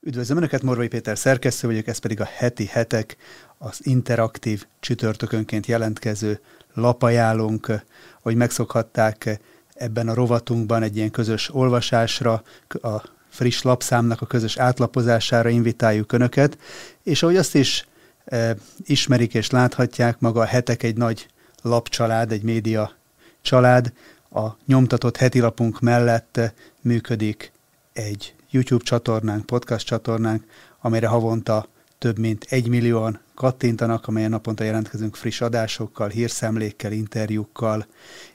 Üdvözlöm Önöket, Morvai Péter szerkesztő vagyok, ez pedig a heti hetek, az interaktív csütörtökönként jelentkező lapajálónk, hogy megszokhatták ebben a rovatunkban egy ilyen közös olvasásra, a friss lapszámnak a közös átlapozására invitáljuk Önöket, és ahogy azt is e, ismerik és láthatják, maga a hetek egy nagy lapcsalád, egy média család, a nyomtatott heti lapunk mellett működik egy YouTube csatornánk, podcast csatornánk, amelyre havonta több mint egy millióan kattintanak, amelyen naponta jelentkezünk friss adásokkal, hírszemlékkel, interjúkkal,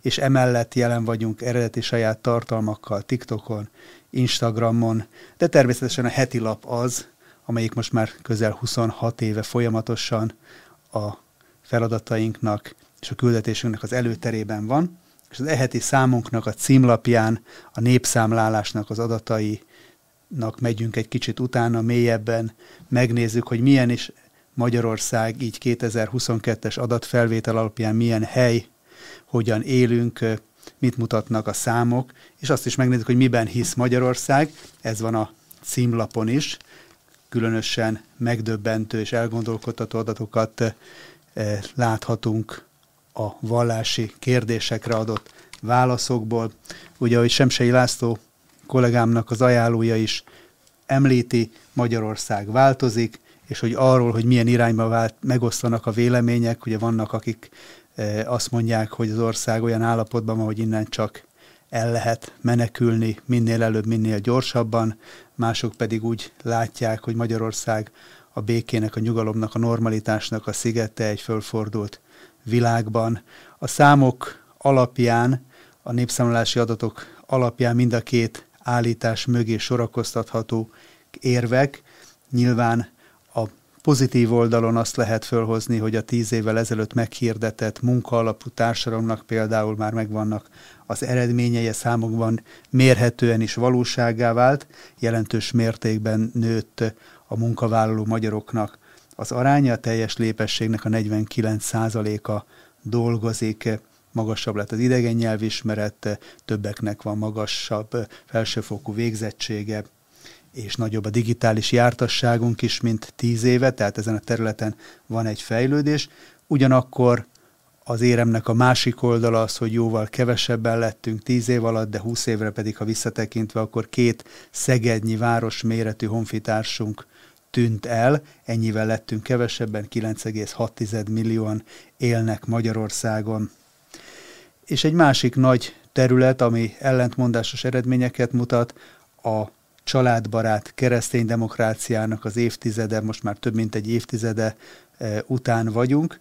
és emellett jelen vagyunk eredeti saját tartalmakkal TikTokon, Instagramon, de természetesen a heti lap az, amelyik most már közel 26 éve folyamatosan a feladatainknak és a küldetésünknek az előterében van, és az eheti számunknak a címlapján a népszámlálásnak az adatai megyünk egy kicsit utána, mélyebben, megnézzük, hogy milyen is Magyarország így 2022-es adatfelvétel alapján milyen hely, hogyan élünk, mit mutatnak a számok, és azt is megnézzük, hogy miben hisz Magyarország, ez van a címlapon is, különösen megdöbbentő és elgondolkodtató adatokat láthatunk a vallási kérdésekre adott válaszokból. Ugye, ahogy Semsei László kollégámnak az ajánlója is említi, Magyarország változik, és hogy arról, hogy milyen irányba vált, megoszlanak a vélemények, ugye vannak, akik e, azt mondják, hogy az ország olyan állapotban van, hogy innen csak el lehet menekülni minél előbb, minél gyorsabban, mások pedig úgy látják, hogy Magyarország a békének, a nyugalomnak, a normalitásnak a szigete egy fölfordult világban. A számok alapján, a népszámlálási adatok alapján mind a két állítás mögé sorakoztatható érvek. Nyilván a pozitív oldalon azt lehet fölhozni, hogy a tíz évvel ezelőtt meghirdetett munkaalapú társadalomnak például már megvannak az eredményei, számokban mérhetően is valóságá vált, jelentős mértékben nőtt a munkavállaló magyaroknak az aránya, a teljes lépességnek a 49%-a dolgozik magasabb lett az idegen nyelvismerete, többeknek van magasabb felsőfokú végzettsége, és nagyobb a digitális jártasságunk is, mint tíz éve, tehát ezen a területen van egy fejlődés. Ugyanakkor az éremnek a másik oldala az, hogy jóval kevesebben lettünk tíz év alatt, de húsz évre pedig, ha visszatekintve, akkor két szegednyi város méretű honfitársunk tűnt el, ennyivel lettünk kevesebben, 9,6 millióan élnek Magyarországon és egy másik nagy terület, ami ellentmondásos eredményeket mutat, a családbarát keresztény demokráciának az évtizede, most már több mint egy évtizede e, után vagyunk,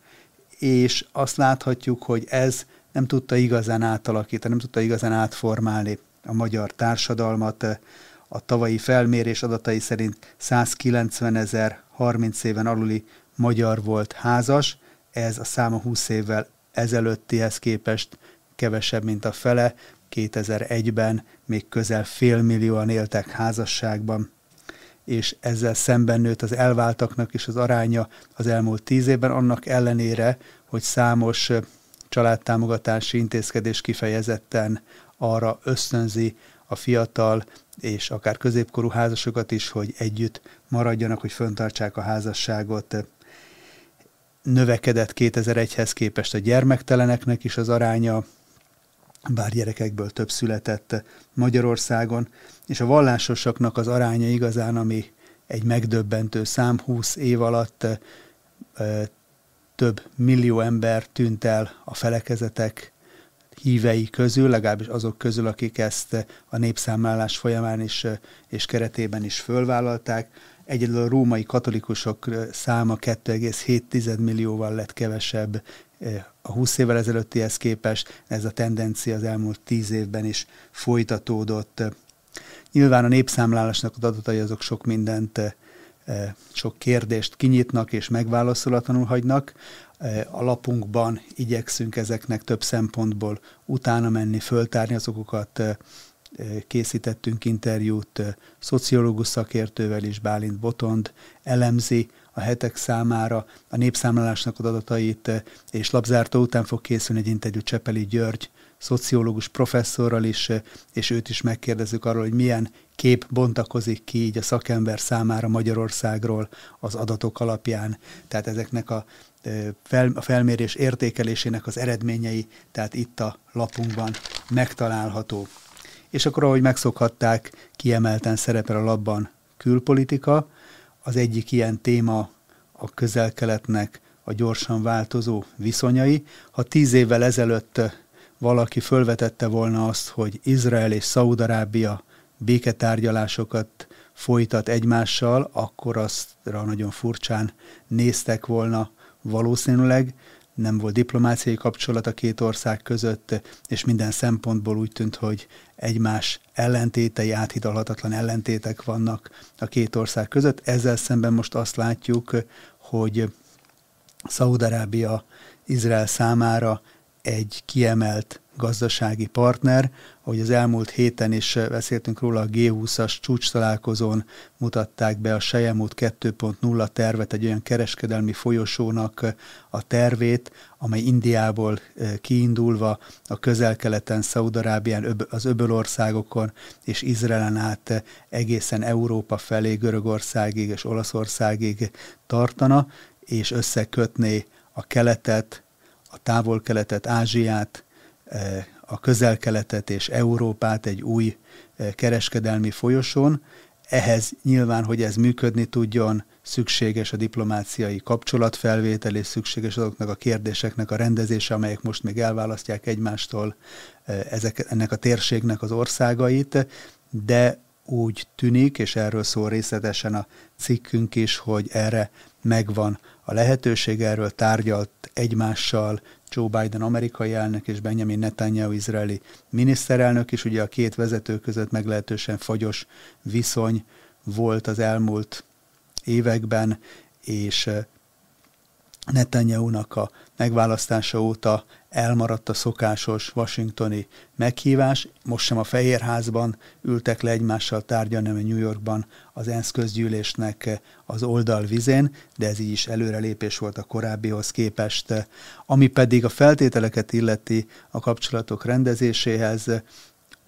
és azt láthatjuk, hogy ez nem tudta igazán átalakítani, nem tudta igazán átformálni a magyar társadalmat. A tavalyi felmérés adatai szerint 190 ezer 30 éven aluli magyar volt házas, ez a száma 20 évvel ezelőttihez képest kevesebb, mint a fele. 2001-ben még közel félmillióan éltek házasságban, és ezzel szemben nőtt az elváltaknak is az aránya az elmúlt tíz évben, annak ellenére, hogy számos családtámogatási intézkedés kifejezetten arra ösztönzi a fiatal és akár középkorú házasokat is, hogy együtt maradjanak, hogy föntartsák a házasságot. Növekedett 2001-hez képest a gyermekteleneknek is az aránya, bár gyerekekből több született Magyarországon, és a vallásosaknak az aránya igazán, ami egy megdöbbentő szám, 20 év alatt több millió ember tűnt el a felekezetek hívei közül, legalábbis azok közül, akik ezt a népszámlálás folyamán is és keretében is fölvállalták. Egyedül a római katolikusok száma 2,7 millióval lett kevesebb a 20 évvel ezelőttihez képest ez a tendencia az elmúlt 10 évben is folytatódott. Nyilván a népszámlálásnak az adatai azok sok mindent, sok kérdést kinyitnak és megválaszolatlanul hagynak. A lapunkban igyekszünk ezeknek több szempontból utána menni, föltárni azokat, készítettünk interjút szociológus szakértővel is, Bálint Botond elemzi a hetek számára a népszámlálásnak az adatait, és labzártó után fog készülni egy interjú Csepeli György szociológus professzorral is, és őt is megkérdezzük arról, hogy milyen kép bontakozik ki így a szakember számára Magyarországról az adatok alapján. Tehát ezeknek a, a felmérés értékelésének az eredményei, tehát itt a lapunkban megtalálható. És akkor, ahogy megszokhatták, kiemelten szerepel a labban külpolitika. Az egyik ilyen téma a közel-keletnek a gyorsan változó viszonyai. Ha tíz évvel ezelőtt valaki fölvetette volna azt, hogy Izrael és Szaudarábia béketárgyalásokat folytat egymással, akkor aztra nagyon furcsán néztek volna valószínűleg. Nem volt diplomáciai kapcsolat a két ország között, és minden szempontból úgy tűnt, hogy egymás ellentétei, áthidalhatatlan ellentétek vannak a két ország között. Ezzel szemben most azt látjuk, hogy Szaudarábia Izrael számára egy kiemelt gazdasági partner. Ahogy az elmúlt héten is beszéltünk róla, a G20-as csúcs találkozón mutatták be a Sejemút 2.0 tervet, egy olyan kereskedelmi folyosónak a tervét, amely Indiából eh, kiindulva a közel-keleten, Szaudarábián, az öbölországokon és Izraelen át eh, egészen Európa felé, Görögországig és Olaszországig tartana, és összekötné a keletet, a távol-keletet, Ázsiát, eh, a közel-keletet és Európát egy új eh, kereskedelmi folyosón. Ehhez nyilván, hogy ez működni tudjon, szükséges a diplomáciai kapcsolatfelvétel, és szükséges azoknak a kérdéseknek a rendezése, amelyek most még elválasztják egymástól eh, ezek, ennek a térségnek az országait, de úgy tűnik, és erről szól részletesen a cikkünk is, hogy erre megvan a lehetőség, erről tárgyalt egymással Joe Biden amerikai elnök és Benjamin Netanyahu izraeli miniszterelnök is, ugye a két vezető között meglehetősen fagyos viszony volt az elmúlt években, és Netanyahu-nak a megválasztása óta elmaradt a szokásos washingtoni meghívás. Most sem a Fehérházban ültek le egymással tárgyalni, hanem New Yorkban az ENSZ közgyűlésnek az oldalvizén, de ez így is előrelépés volt a korábbihoz képest. Ami pedig a feltételeket illeti a kapcsolatok rendezéséhez,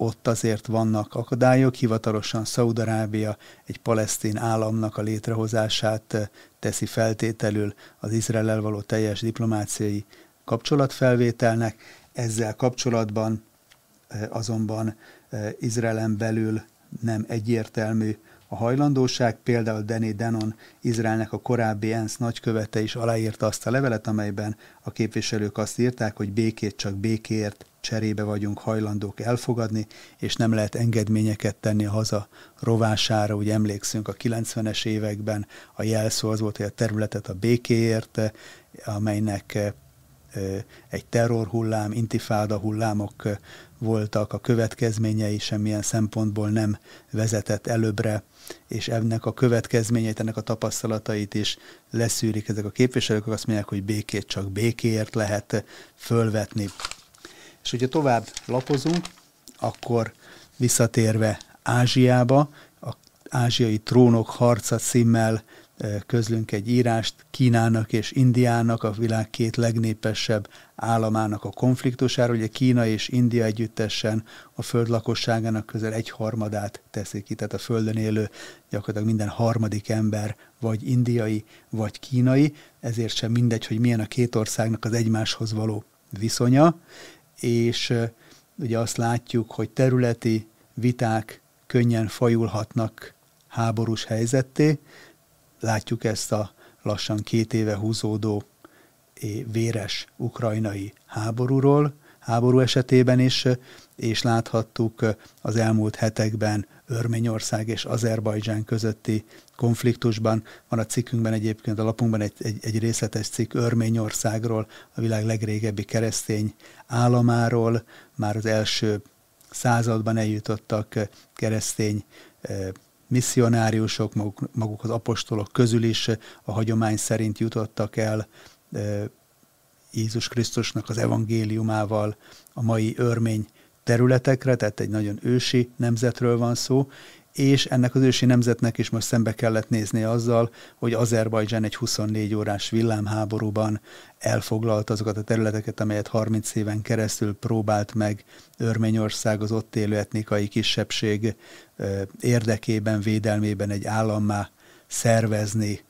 ott azért vannak akadályok, hivatalosan Szaudarábia egy palesztin államnak a létrehozását teszi feltételül az Izrael való teljes diplomáciai kapcsolatfelvételnek. Ezzel kapcsolatban e, azonban e, Izraelen belül nem egyértelmű a hajlandóság. Például Danny Denon, Izraelnek a korábbi ENSZ nagykövete is aláírta azt a levelet, amelyben a képviselők azt írták, hogy békét csak békéért cserébe vagyunk hajlandók elfogadni, és nem lehet engedményeket tenni a haza rovására. Úgy emlékszünk a 90-es években a jelszó az volt, hogy a területet a békéért, amelynek egy terrorhullám, intifáda hullámok voltak, a következményei semmilyen szempontból nem vezetett előbbre, és ennek a következményeit, ennek a tapasztalatait is leszűrik ezek a képviselők, azt mondják, hogy békét csak békéért lehet fölvetni. És hogyha tovább lapozunk, akkor visszatérve Ázsiába, a ázsiai trónok harca címmel közlünk egy írást Kínának és Indiának, a világ két legnépesebb államának a konfliktusáról. Ugye Kína és India együttesen a föld lakosságának közel egy harmadát teszik ki, tehát a földön élő gyakorlatilag minden harmadik ember vagy indiai, vagy kínai, ezért sem mindegy, hogy milyen a két országnak az egymáshoz való viszonya, és ugye azt látjuk, hogy területi viták könnyen fajulhatnak háborús helyzetté, Látjuk ezt a lassan két éve húzódó véres ukrajnai háborúról, háború esetében is, és láthattuk az elmúlt hetekben Örményország és Azerbajdzsán közötti konfliktusban. Van a cikkünkben egyébként a lapunkban egy, egy, egy részletes cikk Örményországról, a világ legrégebbi keresztény államáról. Már az első században eljutottak keresztény misszionáriusok, maguk, maguk az apostolok közül is a hagyomány szerint jutottak el Jézus Krisztusnak az evangéliumával a mai örmény területekre, tehát egy nagyon ősi nemzetről van szó, és ennek az ősi nemzetnek is most szembe kellett nézni azzal, hogy Azerbajdzsán egy 24 órás villámháborúban elfoglalt azokat a területeket, amelyet 30 éven keresztül próbált meg Örményország az ott élő etnikai kisebbség érdekében, védelmében egy állammá szervezni.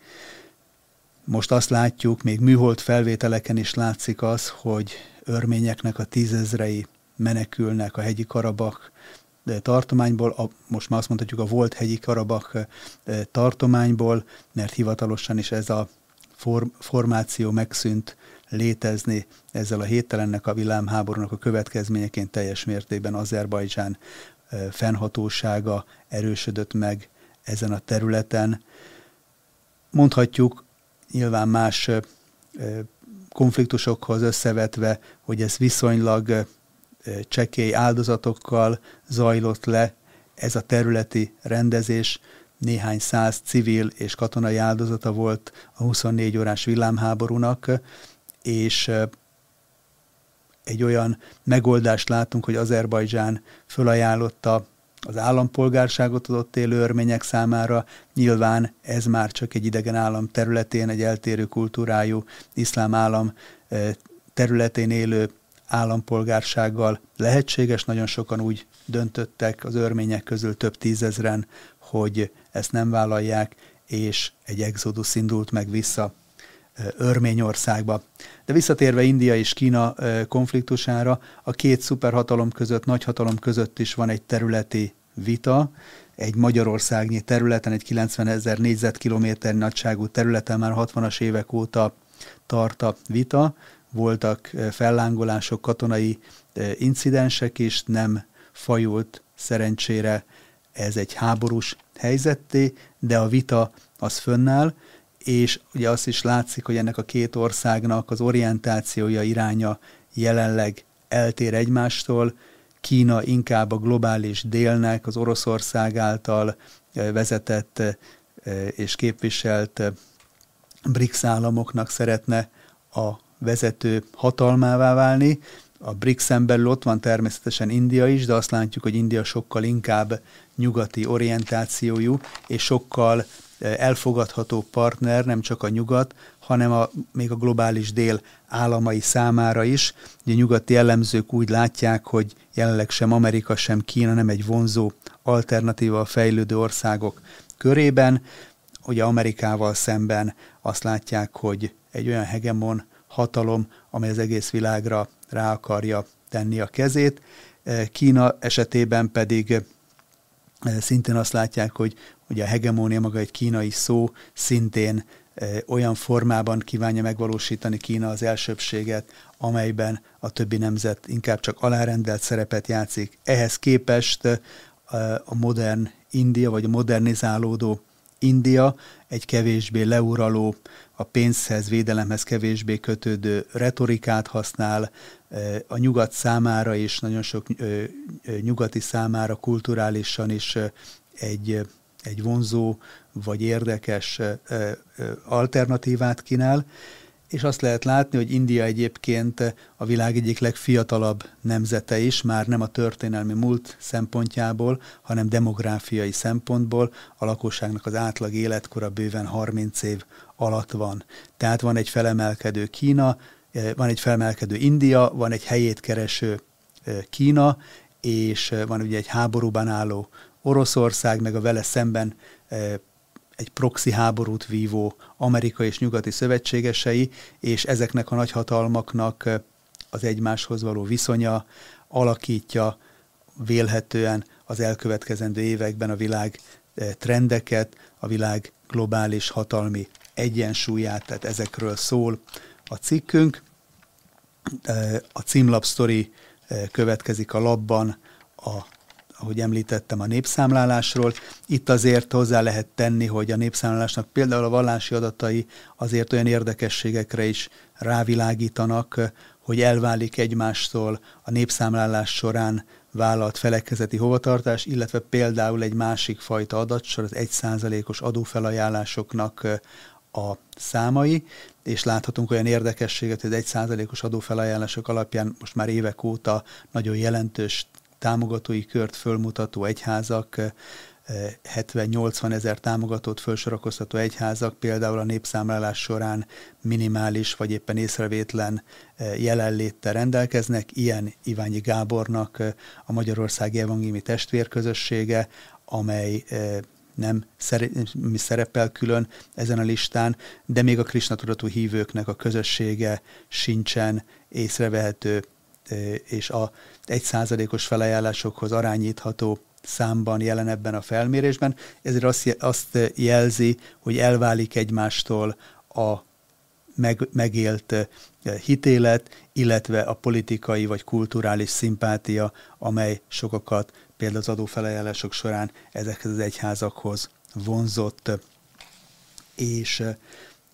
Most azt látjuk, még műhold felvételeken is látszik az, hogy örményeknek a tízezrei menekülnek a hegyi Karabak tartományból, a, most már azt mondhatjuk a volt hegyi Karabak tartományból, mert hivatalosan is ez a form, formáció megszűnt létezni ezzel a héttelennek a világháborúnak a következményeként teljes mértékben Azerbajdzsán fennhatósága erősödött meg ezen a területen. Mondhatjuk nyilván más konfliktusokhoz összevetve, hogy ez viszonylag csekély áldozatokkal zajlott le ez a területi rendezés, néhány száz civil és katonai áldozata volt a 24 órás villámháborúnak, és egy olyan megoldást látunk, hogy Azerbajdzsán fölajánlotta az állampolgárságot az ott élő örmények számára. Nyilván ez már csak egy idegen állam területén, egy eltérő kultúrájú iszlám állam területén élő állampolgársággal lehetséges. Nagyon sokan úgy döntöttek az örmények közül több tízezren, hogy ezt nem vállalják, és egy exodus indult meg vissza Örményországba. De visszatérve India és Kína konfliktusára, a két szuperhatalom között, nagyhatalom között is van egy területi vita, egy Magyarországnyi területen, egy 90 ezer négyzetkilométer nagyságú területen már 60-as évek óta tart a vita, voltak fellángolások, katonai incidensek is, nem fajult szerencsére ez egy háborús helyzetté, de a vita az fönnáll, és ugye azt is látszik, hogy ennek a két országnak az orientációja, iránya jelenleg eltér egymástól. Kína inkább a globális délnek, az Oroszország által vezetett és képviselt BRICS államoknak szeretne a vezető hatalmává válni. A BRICS-en belül ott van természetesen India is, de azt látjuk, hogy India sokkal inkább nyugati orientációjú, és sokkal elfogadható partner nem csak a nyugat, hanem a, még a globális dél államai számára is. Ugye nyugati jellemzők úgy látják, hogy jelenleg sem Amerika, sem Kína nem egy vonzó alternatíva a fejlődő országok körében. Ugye Amerikával szemben azt látják, hogy egy olyan hegemon hatalom, amely az egész világra rá akarja tenni a kezét. Kína esetében pedig szintén azt látják, hogy ugye a hegemónia maga egy kínai szó, szintén olyan formában kívánja megvalósítani Kína az elsőbséget, amelyben a többi nemzet inkább csak alárendelt szerepet játszik. Ehhez képest a modern India, vagy a modernizálódó India egy kevésbé leuraló, a pénzhez, védelemhez kevésbé kötődő retorikát használ, a nyugat számára is, nagyon sok nyugati számára kulturálisan is egy, egy vonzó vagy érdekes alternatívát kínál, és azt lehet látni, hogy India egyébként a világ egyik legfiatalabb nemzete is, már nem a történelmi múlt szempontjából, hanem demográfiai szempontból a lakosságnak az átlag életkora bőven 30 év alatt van. Tehát van egy felemelkedő Kína, van egy felemelkedő India, van egy helyét kereső Kína, és van ugye egy háborúban álló Oroszország, meg a vele szemben egy proxy háborút vívó Amerika és nyugati szövetségesei, és ezeknek a nagyhatalmaknak az egymáshoz való viszonya alakítja vélhetően az elkövetkezendő években a világ trendeket, a világ globális hatalmi egyensúlyát, tehát ezekről szól a cikkünk. A címlap sztori következik a labban a ahogy említettem, a népszámlálásról. Itt azért hozzá lehet tenni, hogy a népszámlálásnak például a vallási adatai azért olyan érdekességekre is rávilágítanak, hogy elválik egymástól a népszámlálás során vállalt felekezeti hovatartás, illetve például egy másik fajta adatsor, az egyszázalékos adófelajánlásoknak a számai, és láthatunk olyan érdekességet, hogy egy százalékos adófelajánlások alapján most már évek óta nagyon jelentős támogatói kört fölmutató egyházak 70-80 ezer támogatót felsorakoztató egyházak például a népszámlálás során minimális vagy éppen észrevétlen jelenléttel rendelkeznek. Ilyen Iványi Gábornak a Magyarországi Evangéliumi Testvérközössége, amely nem szerepel külön ezen a listán, de még a Krishna tudatú hívőknek a közössége sincsen észrevehető, és a egy százalékos felajánlásokhoz arányítható számban jelen ebben a felmérésben, ezért azt, azt jelzi, hogy elválik egymástól a meg, megélt hitélet, illetve a politikai vagy kulturális szimpátia, amely sokakat például az adófelajánlások során ezekhez az egyházakhoz vonzott. És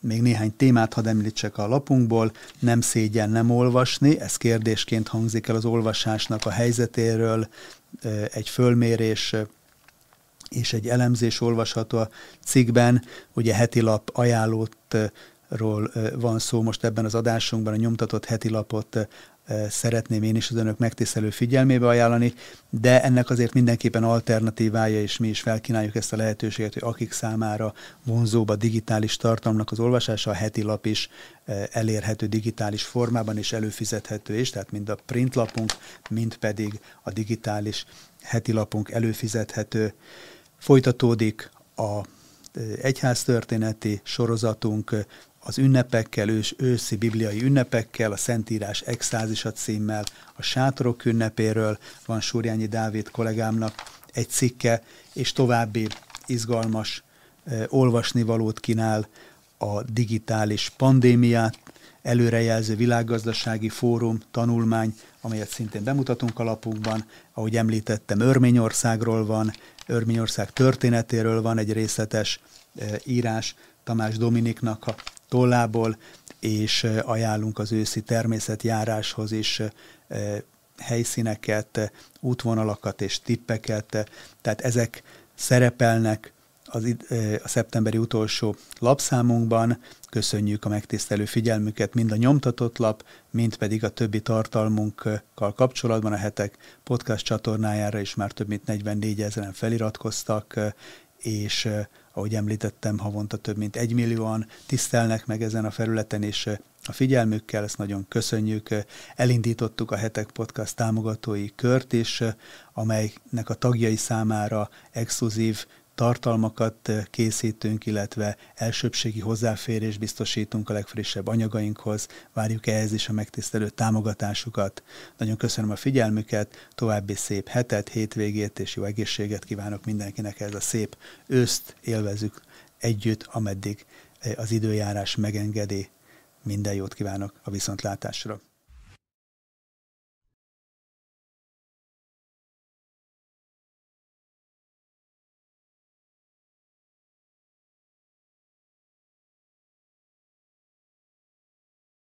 még néhány témát hadd említsek a lapunkból. Nem szégyen nem olvasni, ez kérdésként hangzik el az olvasásnak a helyzetéről, egy fölmérés és egy elemzés olvasható a cikkben. Ugye heti lap ajánlótról van szó most ebben az adásunkban, a nyomtatott heti lapot szeretném én is az önök megtisztelő figyelmébe ajánlani, de ennek azért mindenképpen alternatívája, és mi is felkínáljuk ezt a lehetőséget, hogy akik számára vonzóbb a digitális tartalomnak az olvasása, a heti lap is elérhető digitális formában, és előfizethető is, tehát mind a printlapunk, mind pedig a digitális heti lapunk előfizethető. Folytatódik a egyháztörténeti sorozatunk az ünnepekkel, ős, őszi bibliai ünnepekkel, a Szentírás extázisa címmel, a sátorok ünnepéről van Súrjányi Dávid kollégámnak egy cikke, és további izgalmas e, olvasnivalót kínál a digitális pandémiát, előrejelző világgazdasági fórum, tanulmány, amelyet szintén bemutatunk a lapunkban. Ahogy említettem, Örményországról van, Örményország történetéről van egy részletes írás, Tamás Dominiknak a tollából, és ajánlunk az őszi természetjáráshoz is helyszíneket, útvonalakat és tippeket, tehát ezek szerepelnek az, a szeptemberi utolsó lapszámunkban. Köszönjük a megtisztelő figyelmüket mind a nyomtatott lap, mind pedig a többi tartalmunkkal kapcsolatban. A hetek podcast csatornájára is már több mint 44 ezeren feliratkoztak, és ahogy említettem, havonta több mint egy millióan tisztelnek meg ezen a felületen, és a figyelmükkel, ezt nagyon köszönjük. Elindítottuk a Hetek Podcast támogatói kört is, amelynek a tagjai számára exkluzív tartalmakat készítünk, illetve elsőbségi hozzáférés biztosítunk a legfrissebb anyagainkhoz. Várjuk ehhez is a megtisztelő támogatásukat. Nagyon köszönöm a figyelmüket, további szép hetet, hétvégét és jó egészséget kívánok mindenkinek ez a szép őszt élvezük együtt, ameddig az időjárás megengedi. Minden jót kívánok a viszontlátásra!